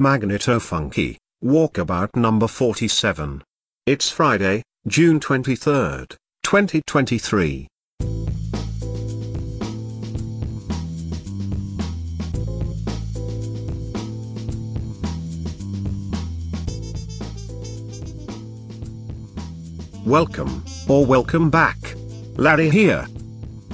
Magnetofunky, Walkabout number 47. It's Friday, June 23rd, 2023. Welcome, or welcome back. Larry here.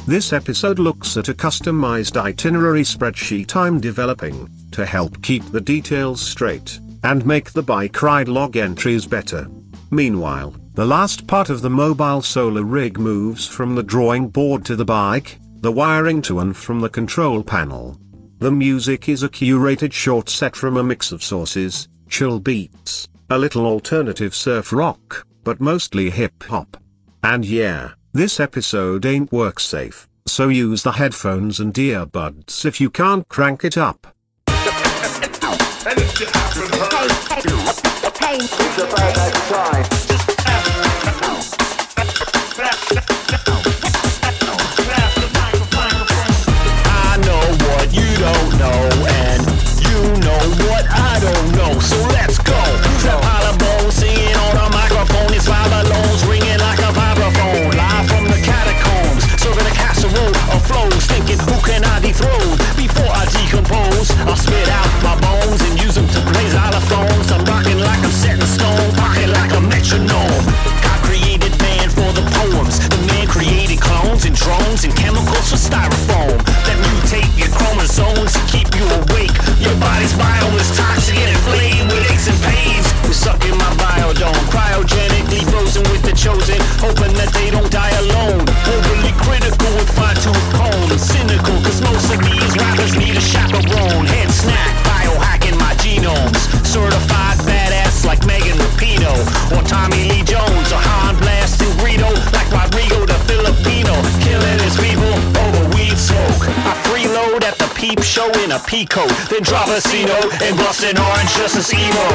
This episode looks at a customized itinerary spreadsheet I'm developing to help keep the details straight and make the bike ride log entries better. Meanwhile, the last part of the mobile solar rig moves from the drawing board to the bike, the wiring to and from the control panel. The music is a curated short set from a mix of sources, chill beats, a little alternative surf rock, but mostly hip hop. And yeah, this episode ain't work safe, so use the headphones and earbuds if you can't crank it up. And it's about that time. I know what you don't know, and you know what I don't know. So let's go. Who's that pile of bones singing on a microphone? It's five balloons ringing like a vibraphone. Live from the catacombs, serving a casserole of flows. Thinking, who can I dethrone? And chemicals for styrofoam that mutate your chromosomes to keep you awake. Your body's biome is toxic and inflamed with aches and pains. We're sucking my biodome, cryogenically frozen with the chosen, hoping that they don't die alone. Overly critical with fine tooth comb, cynical, cause most of these rappers need a chaperone. Headsnack, biohacking my genomes, certified badass like Megan Rapinoe, or Tommy Lee Jones, or peep show in a peacoat, then drop a C note and bust an orange just as emo.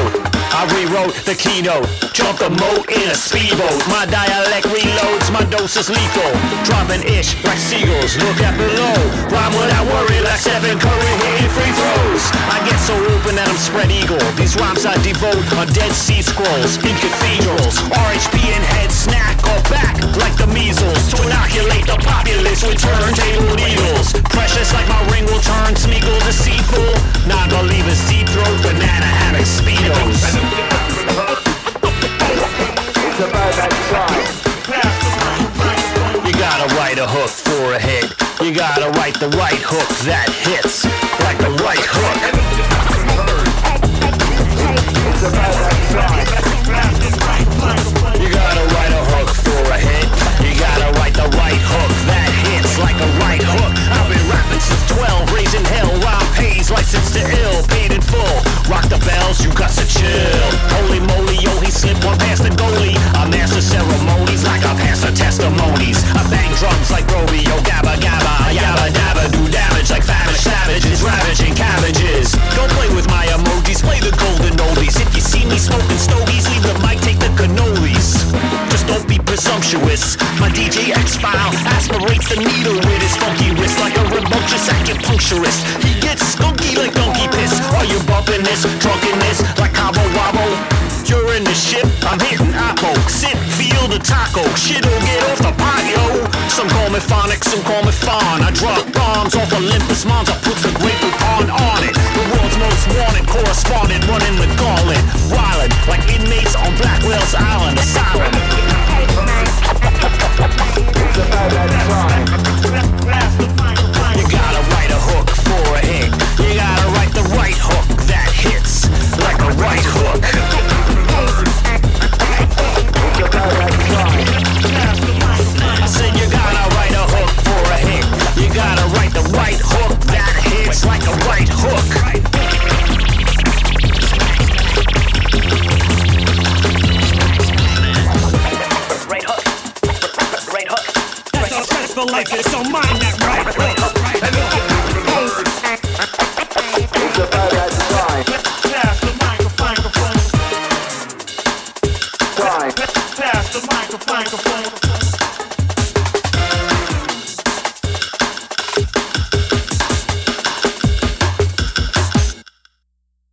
I rewrote the keynote, jump the moat in a speedboat. My dialect reloads, my dose is lethal. Dropping ish like seagulls, look at below. Rhyme without worry like Stephen Curry hitting free throws. I get so open that I'm spread eagle. These rhymes I devote on Dead Sea Scrolls in cathedrals. RHP and Headsnack or back like the measles to inoculate the populace with turntable needles. Precious like my ring will turn Smeagol seafool. Non-believers deep throat banana hammock speedos. It's about that time. Gotta write a hook for a hit. You gotta write the right hook that hits like the right hook. You gotta write a hook for a hit. You gotta write the right hook that hits like a right hook. I've been rapping since 12, raising hell. Rhyme pays, license to ill. Rock the bells, you got to chill. Holy moly, yo, he slipped one past the goalie. I master ceremonies like I pass the testimonies. I bang drums like Romeo, gabba gabba, yabba dabba, do damage like famished savages, ravaging cabbages. Don't play with my emojis, play the golden oldies. If you see me smoking stogies, leave the mic, take the cannolis. Just don't be presumptuous. My DJ X file aspirates the needle this, drunkenness like Cabo Wabo? You're in the ship, I'm hitting Apo. Sit, feel the taco. Shit'll get off the pot, yo. Some call me phonic, some call me fawn. I drop bombs off Olympus Mons. I put the great on on it. The world's most wanted correspondent running the gauntlet. Wildin' like inmates on Blackwell's Island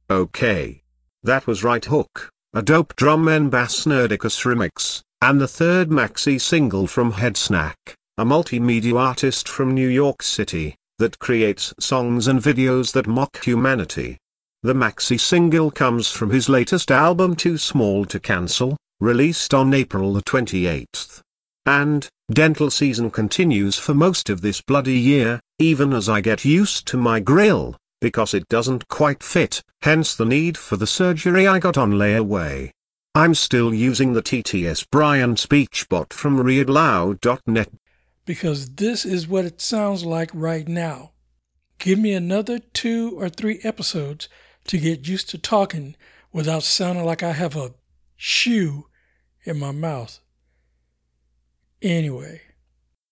Okay. That was Right Hook, a dope drum and bass Nerdicus remix, and the third maxi single from Headsnack, a multimedia artist from New York City, that creates songs and videos that mock humanity. The maxi single comes from his latest album Too Small to Cancel, released on April the 28th. And, dental season continues for most of this bloody year, even as I get used to my grill, because it doesn't quite fit, hence the need for the surgery I got on layaway. I'm still using the TTS Brian SpeechBot from readloud.net. because this is what it sounds like right now. Give me another two or three episodes to get used to talking without sounding like I have a shoe in my mouth. Anyway,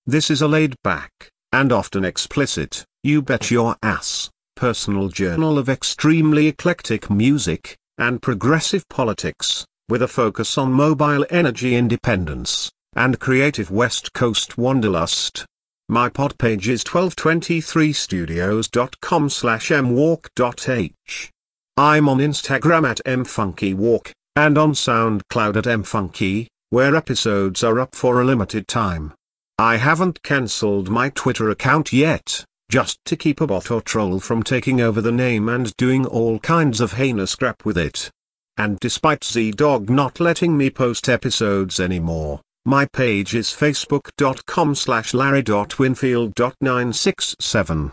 This is a laid back, and often explicit, you bet your ass, personal journal of extremely eclectic music, and progressive politics, with a focus on mobile energy independence, and creative West Coast wanderlust. My pod page is 1223studios.com slash mwalk.h. I'm on Instagram at mfunkywalk, and on SoundCloud at mfunky, where episodes are up for a limited time. I haven't cancelled my Twitter account yet, just to keep a bot or troll from taking over the name and doing all kinds of heinous crap with it. And despite Z-Dog not letting me post episodes anymore, my page is facebook.com slash larry.winfield.967.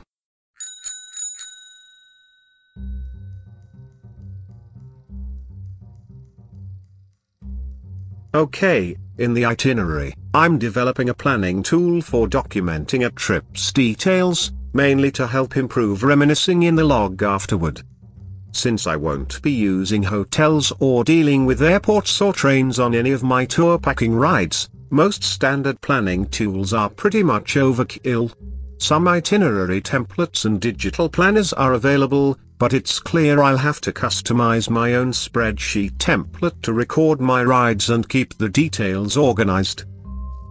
Okay, in the itinerary, I'm developing a planning tool for documenting a trip's details, mainly to help improve reminiscing in the log afterward. Since I won't be using hotels or dealing with airports or trains on any of my tour packing rides, most standard planning tools are pretty much overkill. Some itinerary templates and digital planners are available, but it's clear I'll have to customize my own spreadsheet template to record my rides and keep the details organized.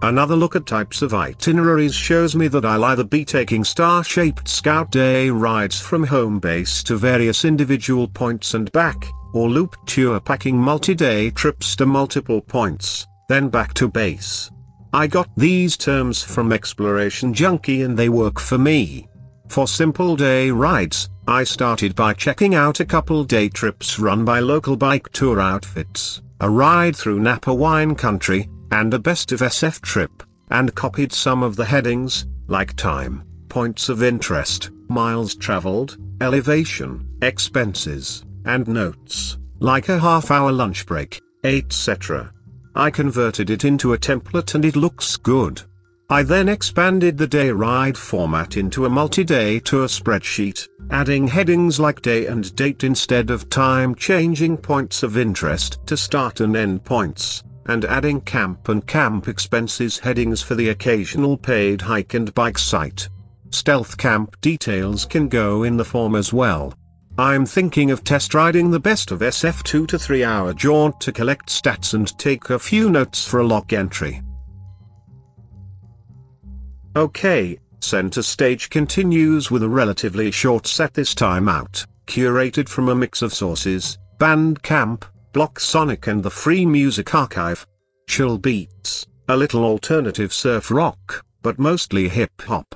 Another look at types of itineraries shows me that I'll either be taking star-shaped scout day rides from home base to various individual points and back, or loop tour packing multi-day trips to multiple points, then back to base. I got these terms from Exploration Junkie and they work for me. For simple day rides, I started by checking out a couple day trips run by local bike tour outfits, a ride through Napa wine country, and a best of SF trip, and copied some of the headings, like time, points of interest, miles traveled, elevation, expenses, and notes, like a half hour lunch break, etc. I converted it into a template and it looks good. I then expanded the day ride format into a multi-day tour spreadsheet, adding headings like day and date instead of time changing points of interest to start and end points, and adding camp and camp expenses headings for the occasional paid hike and bike site. Stealth camp details can go in the form as well. I'm thinking of test riding the best of SF 2 to 3 hour jaunt to collect stats and take a few notes for a log entry. Okay, center stage continues with a relatively short set this time out, curated from a mix of sources, Bandcamp, BlockSonic and the Free Music Archive. Chill beats, a little alternative surf rock, but mostly hip hop.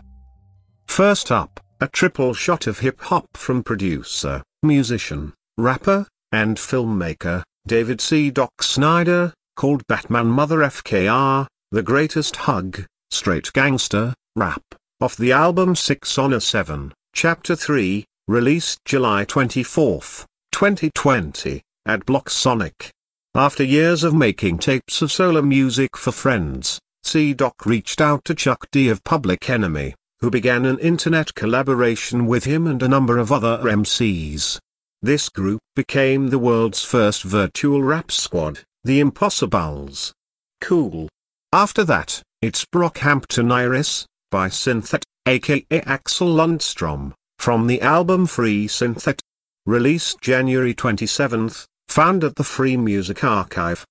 First up, a triple shot of hip hop from producer, musician, rapper, and filmmaker, David C. Doc Snyder, called Batman Mother FKR, The Greatest Hug, Straight Gangster, Rap, off the album 6 on a 7, Chapter 3, released July 24, 2020, at BlockSonic. After years of making tapes of solo music for friends, C. Doc reached out to Chuck D of Public Enemy, who began an internet collaboration with him and a number of other MCs. This group became the world's first virtual rap squad, the Impossibles. Cool. After that, it's Brockhampton Iris, by Synthet, aka Axel Lundstrom, from the album Free Synthet. Released January 27th, found at the Free Music Archive.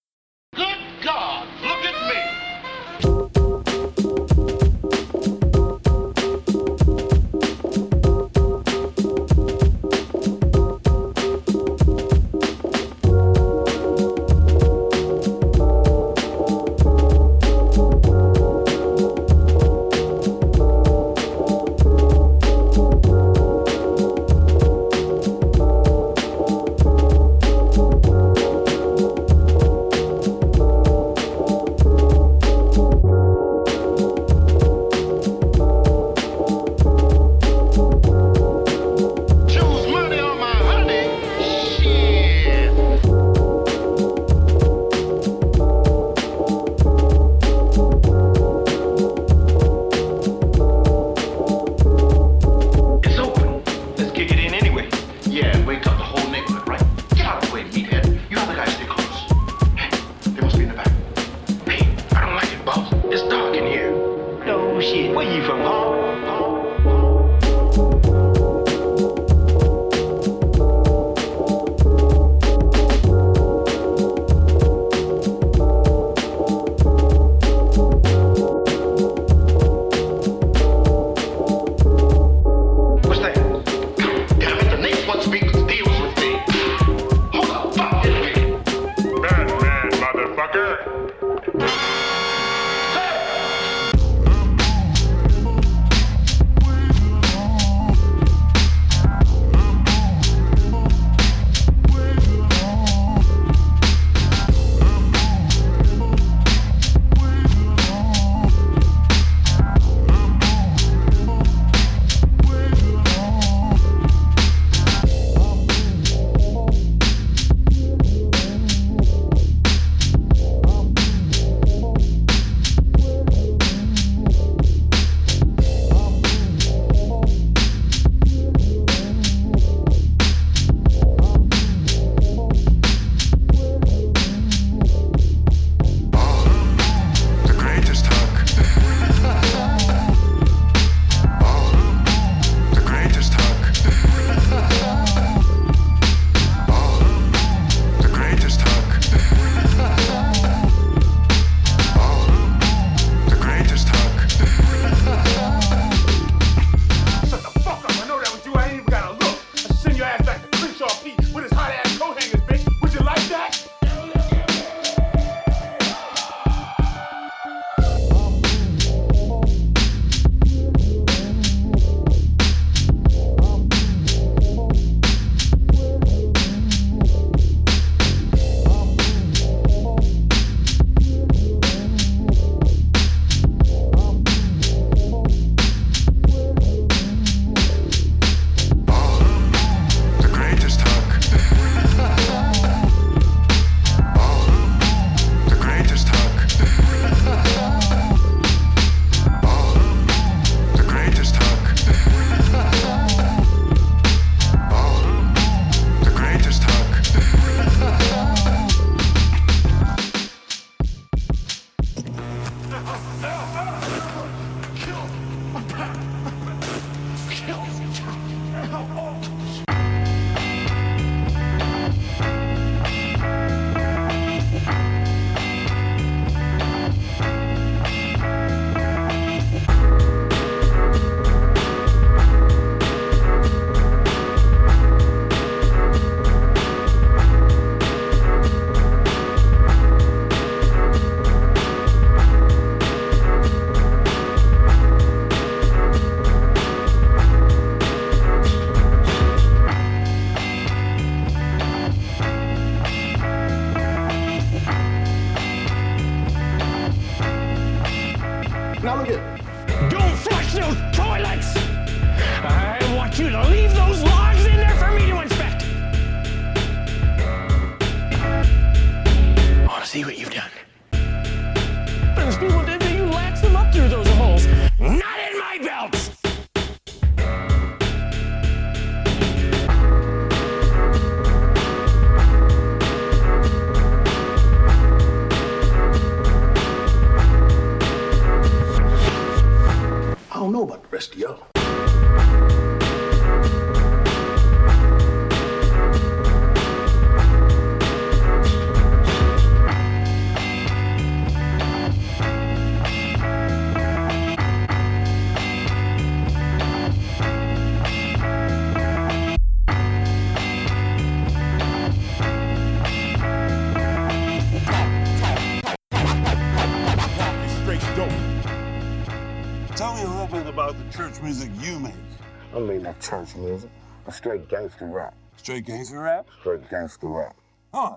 Church music. A straight gangster rap. Straight gangster rap? Straight gangster rap. Huh.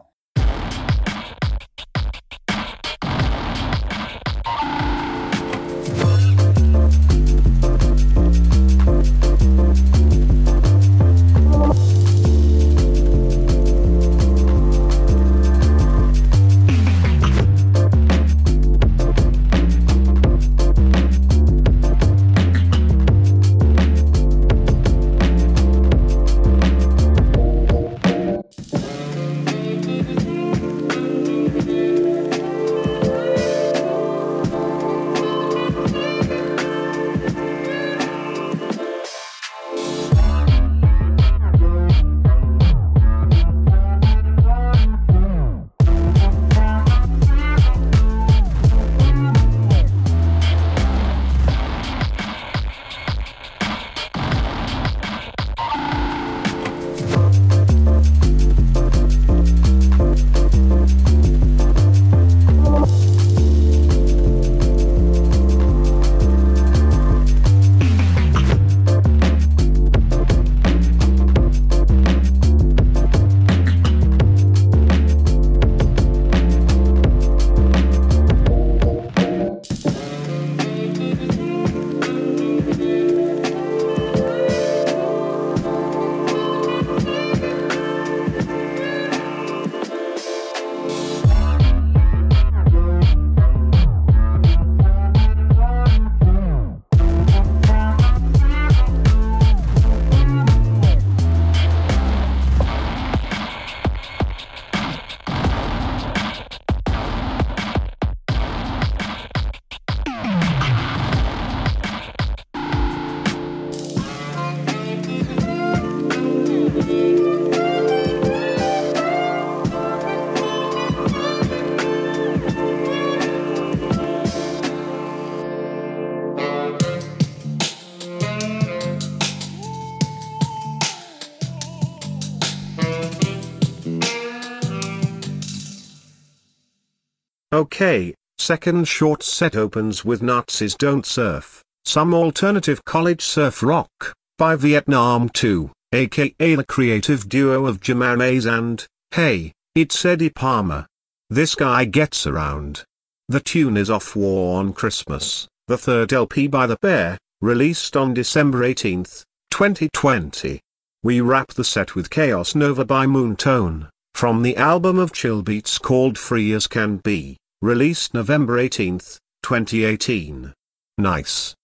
Okay, second short set opens with Nazis Don't Surf, some alternative college surf rock, by Vietnam 2, aka the creative duo of Jamanes and, hey, it's Eddie Palmer. This guy gets around. The tune is Off War on Christmas, the third LP by The Bear, released on December 18, 2020. We wrap the set with Chaos Nova by Moontone, from the album of chill beats called Free as Can Be, released November 18, 2018. Nice.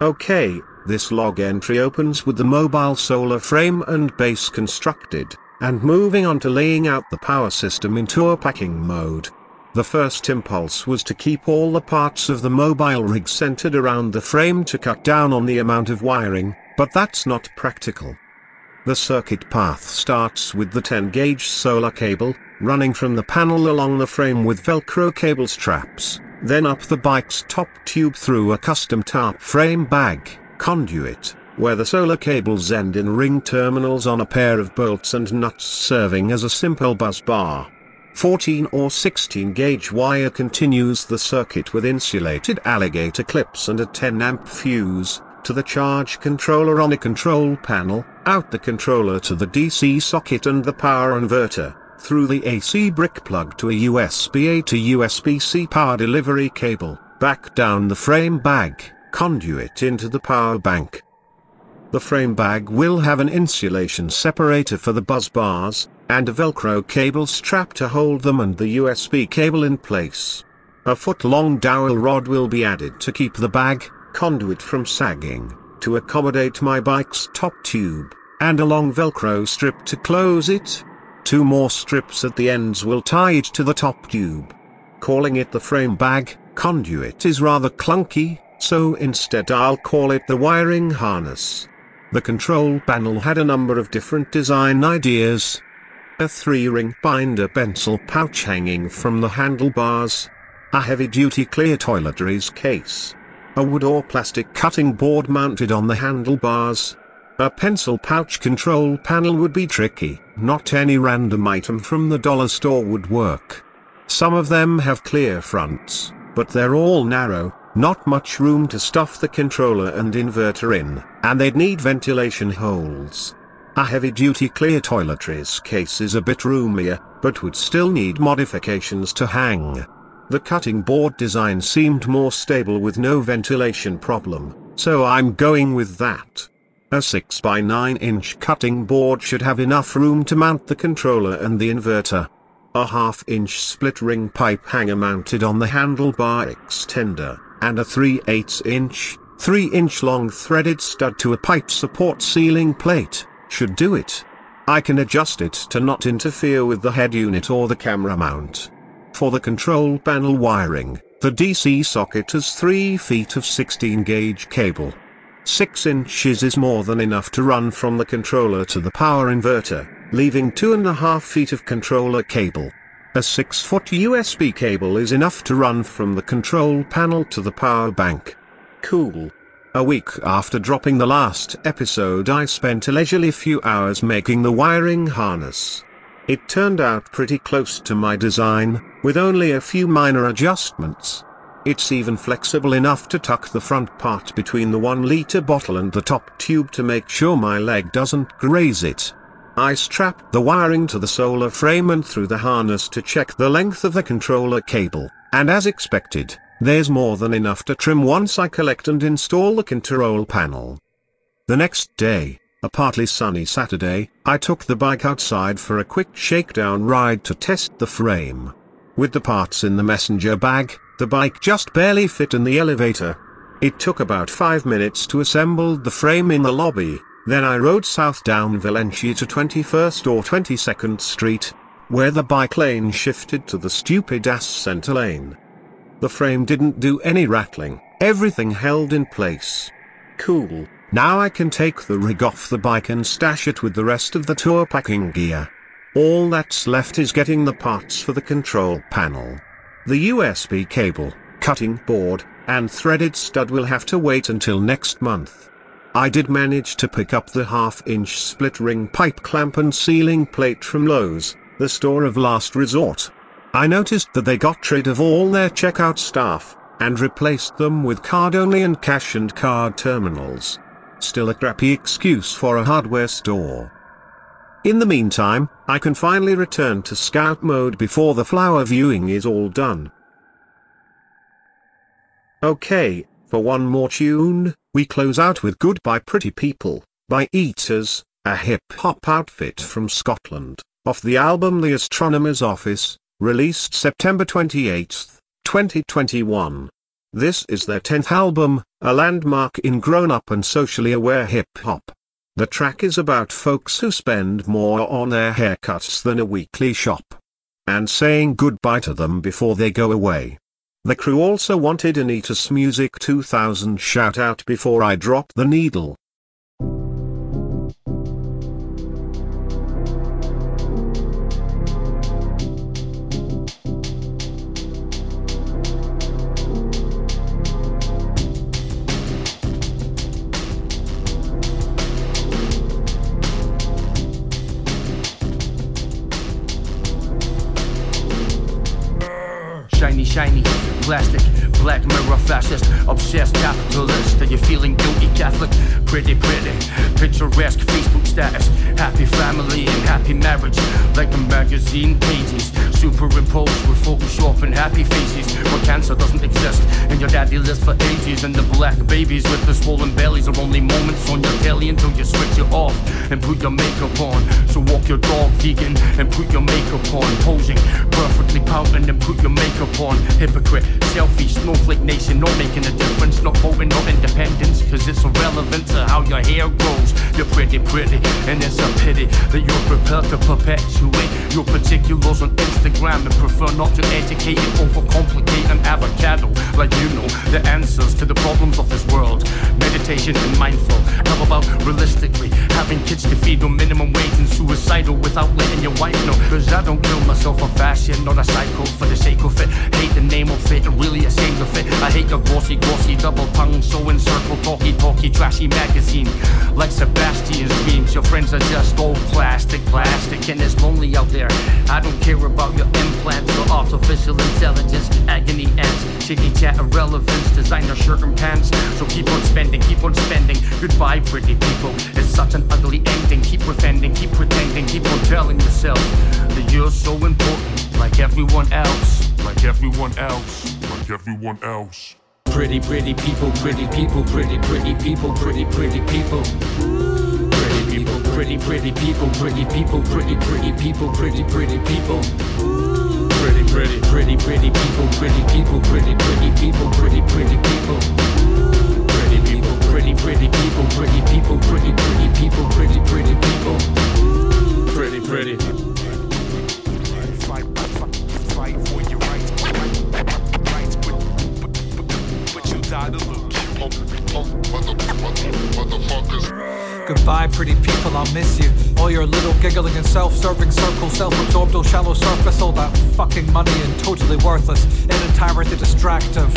Okay, this log entry opens with the mobile solar frame and base constructed, and moving on to laying out the power system in tour packing mode. The first impulse was to keep all the parts of the mobile rig centered around the frame to cut down on the amount of wiring, but that's not practical. The circuit path starts with the 10 gauge solar cable, running from the panel along the frame with velcro cable straps, then up the bike's top tube through a custom tarp frame bag, conduit, where the solar cables end in ring terminals on a pair of bolts and nuts serving as a simple bus bar. 14 or 16 gauge wire continues the circuit with insulated alligator clips and a 10 amp fuse, to the charge controller on a control panel, out the controller to the DC socket and the power inverter, through the AC brick plug to a USB-A to USB-C power delivery cable, back down the frame bag, conduit into the power bank. The frame bag will have an insulation separator for the bus bars, and a velcro cable strap to hold them and the USB cable in place. A foot-long dowel rod will be added to keep the bag, conduit from sagging, to accommodate my bike's top tube, and a long velcro strip to close it. Two more strips at the ends will tie it to the top tube. Calling it the frame bag, conduit is rather clunky, so instead I'll call it the wiring harness. The control panel had a number of different design ideas. A three-ring binder pencil pouch hanging from the handlebars. A heavy-duty clear toiletries case. A wood or plastic cutting board mounted on the handlebars. A pencil pouch control panel would be tricky, not any random item from the dollar store would work. Some of them have clear fronts, but they're all narrow, not much room to stuff the controller and inverter in, and they'd need ventilation holes. A heavy-duty clear toiletries case is a bit roomier, but would still need modifications to hang. The cutting board design seemed more stable with no ventilation problem, so I'm going with that. A 6 by 9 inch cutting board should have enough room to mount the controller and the inverter. A half inch split ring pipe hanger mounted on the handlebar extender, and a 3 8 inch, 3 inch long threaded stud to a pipe support ceiling plate, should do it. I can adjust it to not interfere with the head unit or the camera mount. For the control panel wiring, the DC socket has 3 feet of 16 gauge cable. 6 inches is more than enough to run from the controller to the power inverter, leaving 2.5 feet of controller cable. A 6 foot USB cable is enough to run from the control panel to the power bank. Cool. A week after dropping the last episode I spent a leisurely few hours making the wiring harness. It turned out pretty close to my design, with only a few minor adjustments. It's even flexible enough to tuck the front part between the 1 liter bottle and the top tube to make sure my leg doesn't graze it. I strapped the wiring to the solar frame and through the harness to check the length of the controller cable, and as expected, there's more than enough to trim once I collect and install the control panel. The next day, a partly sunny Saturday, I took the bike outside for a quick shakedown ride to test the frame. With the parts in the messenger bag, the bike just barely fit in the elevator. It took about 5 minutes to assemble the frame in the lobby, then I rode south down Valencia to 21st or 22nd Street, where the bike lane shifted to the stupid ass center lane. The frame didn't do any rattling, everything held in place. Cool, now I can take the rig off the bike and stash it with the rest of the tour packing gear. All that's left is getting the parts for the control panel. The USB cable, cutting board, and threaded stud will have to wait until next month. I did manage to pick up the half-inch split ring pipe clamp and sealing plate from Lowe's, the store of last resort. I noticed that they got rid of all their checkout staff, and replaced them with card-only and cash and card terminals. Still a crappy excuse for a hardware store. In the meantime, I can finally return to scout mode before the flower viewing is all done. Okay, for one more tune, we close out with Goodbye Pretty People, by Eaters, a hip-hop outfit from Scotland, off the album The Astronomer's Office, released September 28, 2021. This is their 10th album, a landmark in grown up and socially aware hip hop. The track is about folks who spend more on their haircuts than a weekly shop. And saying goodbye to them before they go away. The crew also wanted Anita's Music 2000 shout out before I drop the needle. Shiny, plastic, black mirror fascist, obsessed capitalist. Are you feeling guilty Catholic? Pretty, pretty, picturesque Facebook status. Happy family and happy marriage, like the magazine pages. Superimposed with Photoshop and happy faces. Where cancer doesn't exist, and your daddy lives for ages. And the black babies with the swollen bellies are only moments on your telly until you switch it off and put your makeup on. So walk your dog vegan and put your makeup on. Posing perfectly pouting and put your makeup on. Hypocrite, selfie, snowflake nation, not making a difference. Not voting, not independence, cause it's irrelevant to how your hair grows. You're pretty, pretty, and it's a pity that you're prepared to perpetuate your particulars on Instagram and prefer not to educate and overcomplicate an avocado. Like you know the answers to the problems of this world. Meditation and mindful. How about realistically having kids to feed on minimum wage and suicidal without letting your wife know? Cause I don't kill myself for fashion, not a psycho for the sake of it. Hate the name of it, really ashamed of it. I hate your glossy, glossy, double tongue, so in circle, talky, talky, trashy magazine. Like Sebastian's dreams, your friends are just old plastic, plastic, and it's lonely out there. I don't care about your implants or artificial intelligence, agony ants, chitty chat irrelevance, designer shirt and pants. So keep on spending, keep on spending. Goodbye, pretty people. It's such an ugly ending. Keep pretending, keep pretending, keep on telling yourself that you're so important, like everyone else, Like everyone else, like everyone else. Pretty, pretty people, pretty people, pretty, pretty people, pretty, pretty people. Pretty people, pretty, pretty people, pretty people, pretty, pretty people, pretty, pretty people. Pretty, pretty, pretty, pretty people, pretty people, pretty, pretty people, pretty, pretty people. Pretty people, pretty, pretty people, pretty people, pretty, pretty people, pretty, pretty people. Pretty, pretty. But, but you die to lose. Goodbye, pretty people, I'll miss you. All your little giggling and self serving circles, self absorbed, oh shallow surface, all that fucking money and totally worthless, in entirety distractive.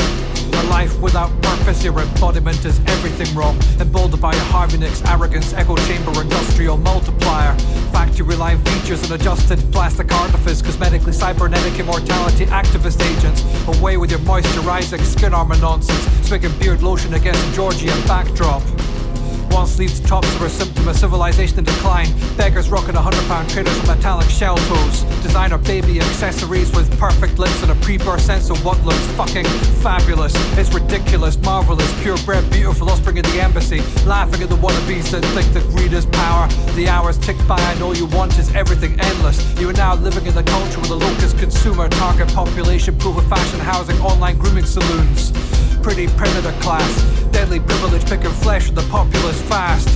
A life without purpose, your embodiment is everything wrong. Emboldened by Harvey Nicks arrogance, echo chamber, industrial multiplier. Factory line features and adjusted plastic artifice, cosmetically cybernetic immortality activist agents. Away with your moisturizing skin armor nonsense, swigging beard lotion against Georgian backdrop. One sleeved tops are a symptom of civilization in decline. Beggars rocking a hundred pound traders with metallic shell toes. Designer baby accessories with perfect lips and a pre-birth sense of what looks fucking fabulous. It's ridiculous, marvelous, purebred, beautiful offspring of the embassy. Laughing at the wannabes that think that greed is power. The hours tick by and all you want is everything endless. You are now living in the culture with a locust consumer target population, proof of fashion, housing, online grooming saloons. Pretty predator class, deadly privilege picking flesh of the populace fast.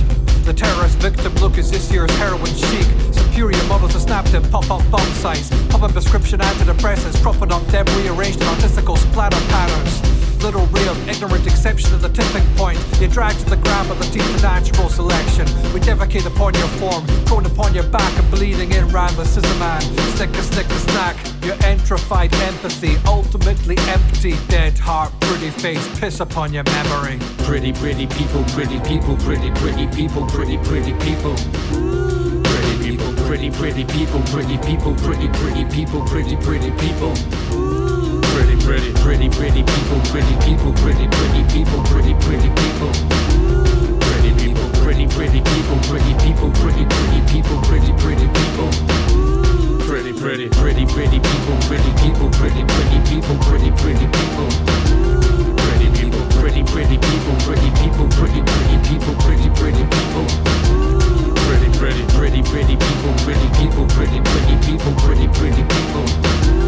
The terrorist victim look is this year's heroin chic. Superior models to snap them pop up bomb sites. Popping prescription antidepressants, propping up debris arranged in artistical splatter patterns. Little of ignorant exception at the tipping point. You drag to the ground by the teeth of natural selection. We defecate upon your form, prone upon your back and bleeding in round the scissor man. Snicker, snicker, snack. Your entrified empathy, ultimately empty, dead heart, pretty face, piss upon your memory. Pretty, pretty people, pretty people, pretty, pretty people, pretty, pretty people. Pretty people, pretty, pretty people, pretty people, pretty, pretty people, pretty, pretty people. Pretty, pretty, pretty, pretty people, pretty people, pretty, pretty people, pretty, pretty people. Pretty people, pretty, pretty people, pretty people, pretty, pretty people, pretty, pretty people. Pretty, pretty, pretty, pretty people, pretty people, pretty, pretty people, pretty, pretty people. Pretty people, pretty, pretty people, pretty people, pretty, pretty people, pretty, pretty people. Pretty, pretty, pretty, pretty people, pretty people, pretty, pretty people, pretty, pretty people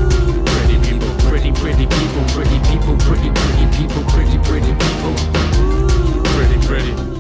pretty, pretty people, pretty people, pretty, pretty people, pretty, pretty people. Pretty, pretty.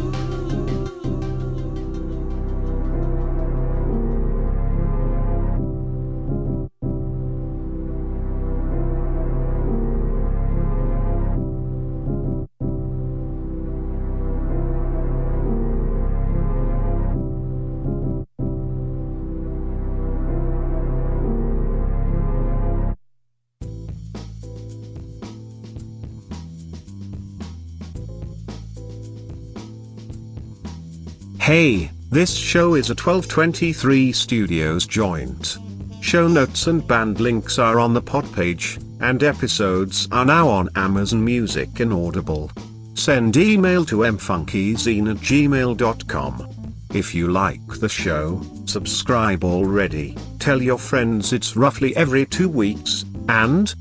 Hey, this show is a 1223 Studios joint. Show notes and band links are on the pod page, and episodes are now on Amazon Music and Audible. Send email to mfunkyyzine at gmail.com. If you like the show, subscribe already, tell your friends it's roughly every two weeks, and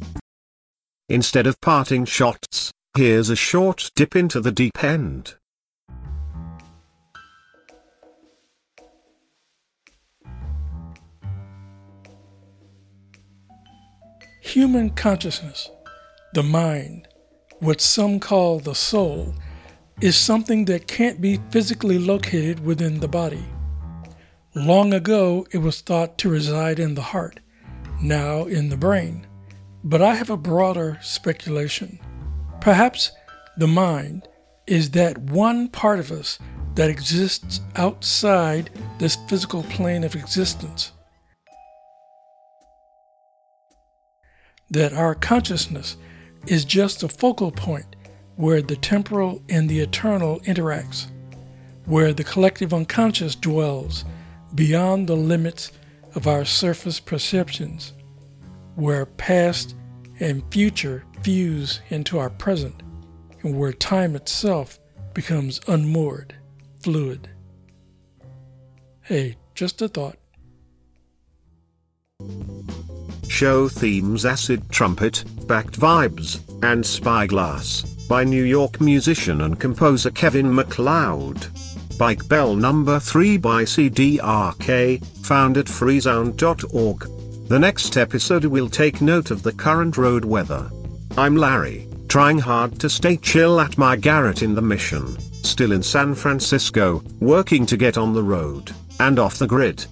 instead of parting shots, here's a short dip into the deep end. Human consciousness, the mind, what some call the soul, is something that can't be physically located within the body. Long ago, it was thought to reside in the heart, now in the brain. But I have a broader speculation. Perhaps the mind is that one part of us that exists outside this physical plane of existence. That our consciousness is just a focal point where the temporal and the eternal interacts, where the collective unconscious dwells beyond the limits of our surface perceptions, where past and future fuse into our present, and where time itself becomes unmoored, fluid. Hey, just a thought. Show themes Acid Trumpet, Backed Vibes, and Spyglass, by New York musician and composer Kevin MacLeod. Bike Bell number 3 by CDRK, found at freesound.org. The next episode will take note of the current road weather. I'm Larry, trying hard to stay chill at my garret in the mission, still in San Francisco, working to get on the road, and off the grid.